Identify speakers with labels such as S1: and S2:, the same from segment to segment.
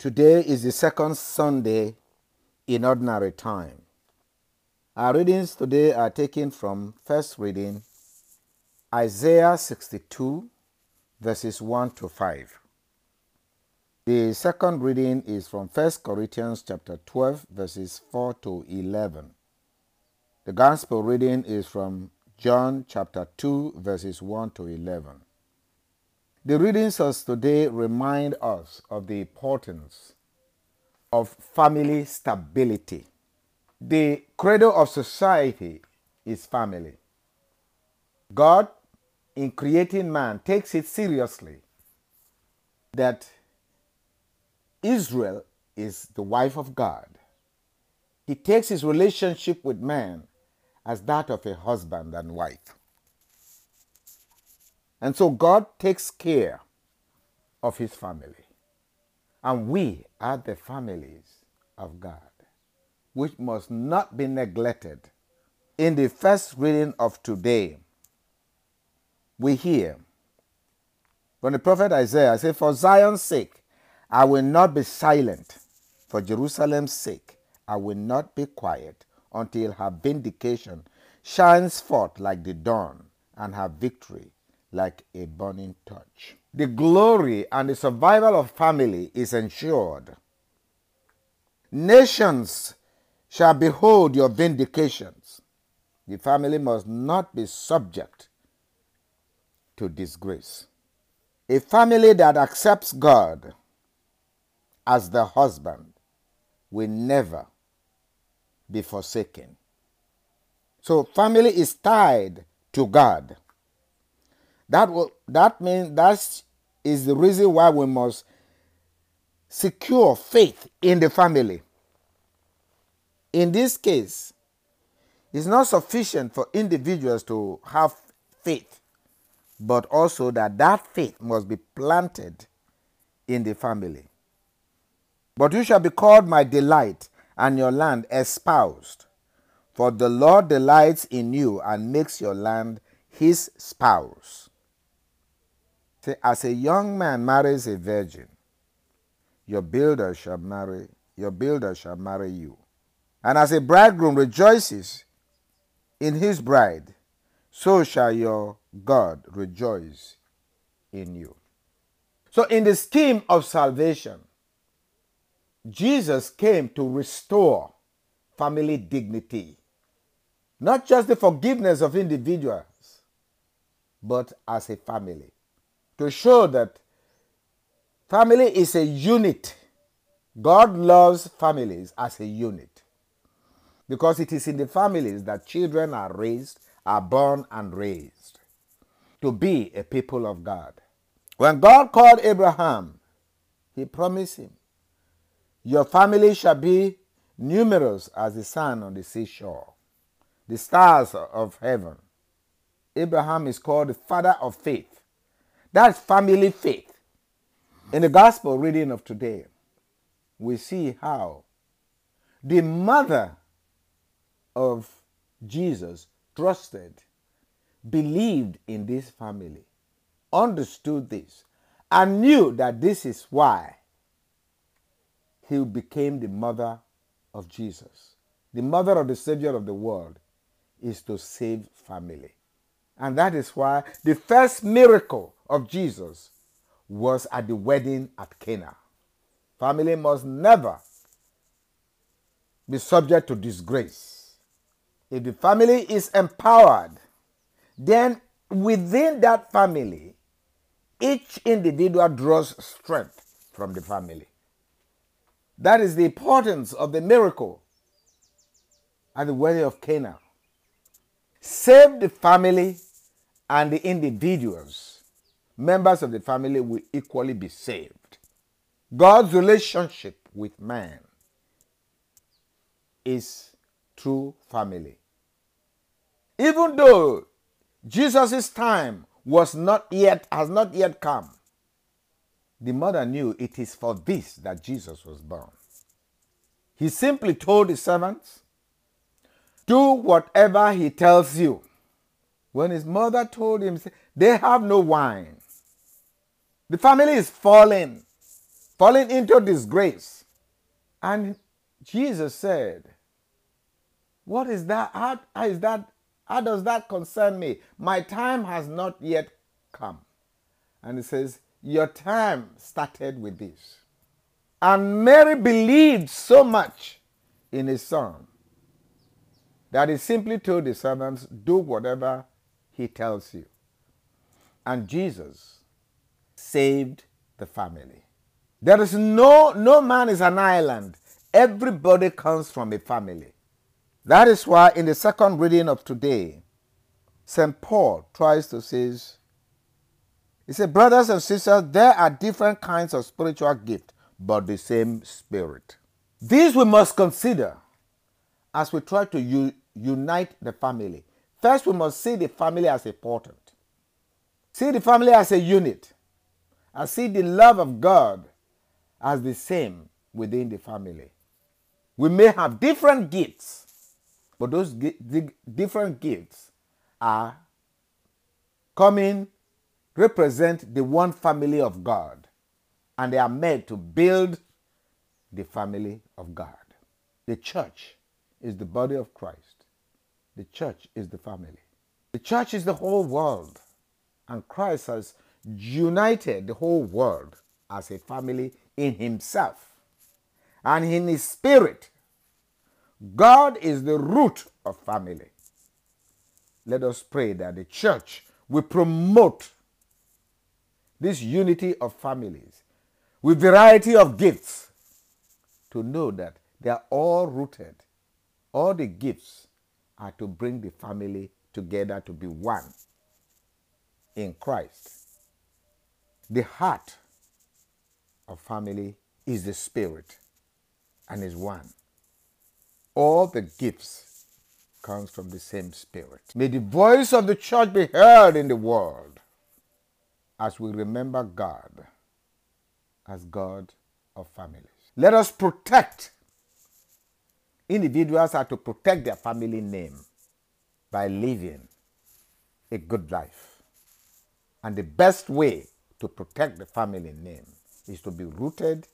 S1: Today is the second Sunday in ordinary time. Our readings today are taken from first reading Isaiah 62 verses 1 to 5. The second reading is from 1 Corinthians chapter 12 verses 4 to 11. The gospel reading is from John chapter 2 verses 1 to 11. The readings of today remind us of the importance of family stability. The cradle of society is family. God, in creating man, takes it seriously that Israel is the wife of God. He takes his relationship with man as that of a husband and wife. And so God takes care of his family. And we are the families of God, which must not be neglected. In the first reading of today, we hear from the prophet Isaiah, say, For Zion's sake, I will not be silent. For Jerusalem's sake, I will not be quiet until her vindication shines forth like the dawn and her victory like a burning torch. The glory and the survival of family is ensured. Nations shall behold your vindications. The family must not be subject to disgrace. A family that accepts God as the husband will never be forsaken. So, family is tied to God. That will, that means that is the reason why we must secure faith in the family. In this case, it's not sufficient for individuals to have faith, but also that that faith must be planted in the family. But you shall be called my delight, and your land espoused. For the Lord delights in you and makes your land his spouse. As a young man marries a virgin, your builder shall marry, your builder shall marry you. And as a bridegroom rejoices in his bride, so shall your God rejoice in you. So, in the scheme of salvation, Jesus came to restore family dignity, not just the forgiveness of individuals, but as a family to show that family is a unit. God loves families as a unit because it is in the families that children are raised, are born, and raised to be a people of God. When God called Abraham, he promised him, Your family shall be numerous as the sand on the seashore, the stars of heaven. Abraham is called the father of faith that's family faith. In the gospel reading of today, we see how the mother of Jesus trusted, believed in this family, understood this, and knew that this is why he became the mother of Jesus. The mother of the Savior of the world is to save family. And that is why the first miracle of Jesus was at the wedding at Cana. Family must never be subject to disgrace. If the family is empowered, then within that family, each individual draws strength from the family. That is the importance of the miracle at the wedding of Cana. Save the family and the individuals members of the family will equally be saved. God's relationship with man is through family. Even though Jesus' time was not yet, has not yet come, the mother knew it is for this that Jesus was born. He simply told the servants, Do whatever he tells you. When his mother told him, They have no wine. The family is falling. falling into disgrace. And Jesus said, What is that? How, how is that? How does that concern me? My time has not yet come. And he says, Your time started with this. And Mary believed so much in his son that he simply told the servants, Do whatever he tells you. And Jesus saved the family. There is no, no man is an island. Everybody comes from a family. That is why in the second reading of today, St. Paul tries to say, he said, brothers and sisters, there are different kinds of spiritual gift, but the same spirit. These we must consider as we try to u- unite the family. First, we must see the family as important. See the family as a unit. And see the love of God as the same within the family. We may have different gifts, but those different gifts are coming, represent the one family of God, and they are made to build the family of God. The church is the body of Christ. The church is the family. The church is the whole world. And Christ has united the whole world as a family in himself and in his spirit. God is the root of family. Let us pray that the church will promote this unity of families with variety of gifts to know that they are all rooted. All the gifts are to bring the family together to be one in Christ. The heart of family is the spirit and is one. All the gifts comes from the same spirit. May the voice of the church be heard in the world as we remember God as God of families. Let us protect. Individuals are to protect their family name by living a good life. And the best way to protect the family name is to be rooted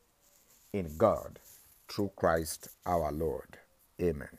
S1: in God through Christ our Lord. Amen.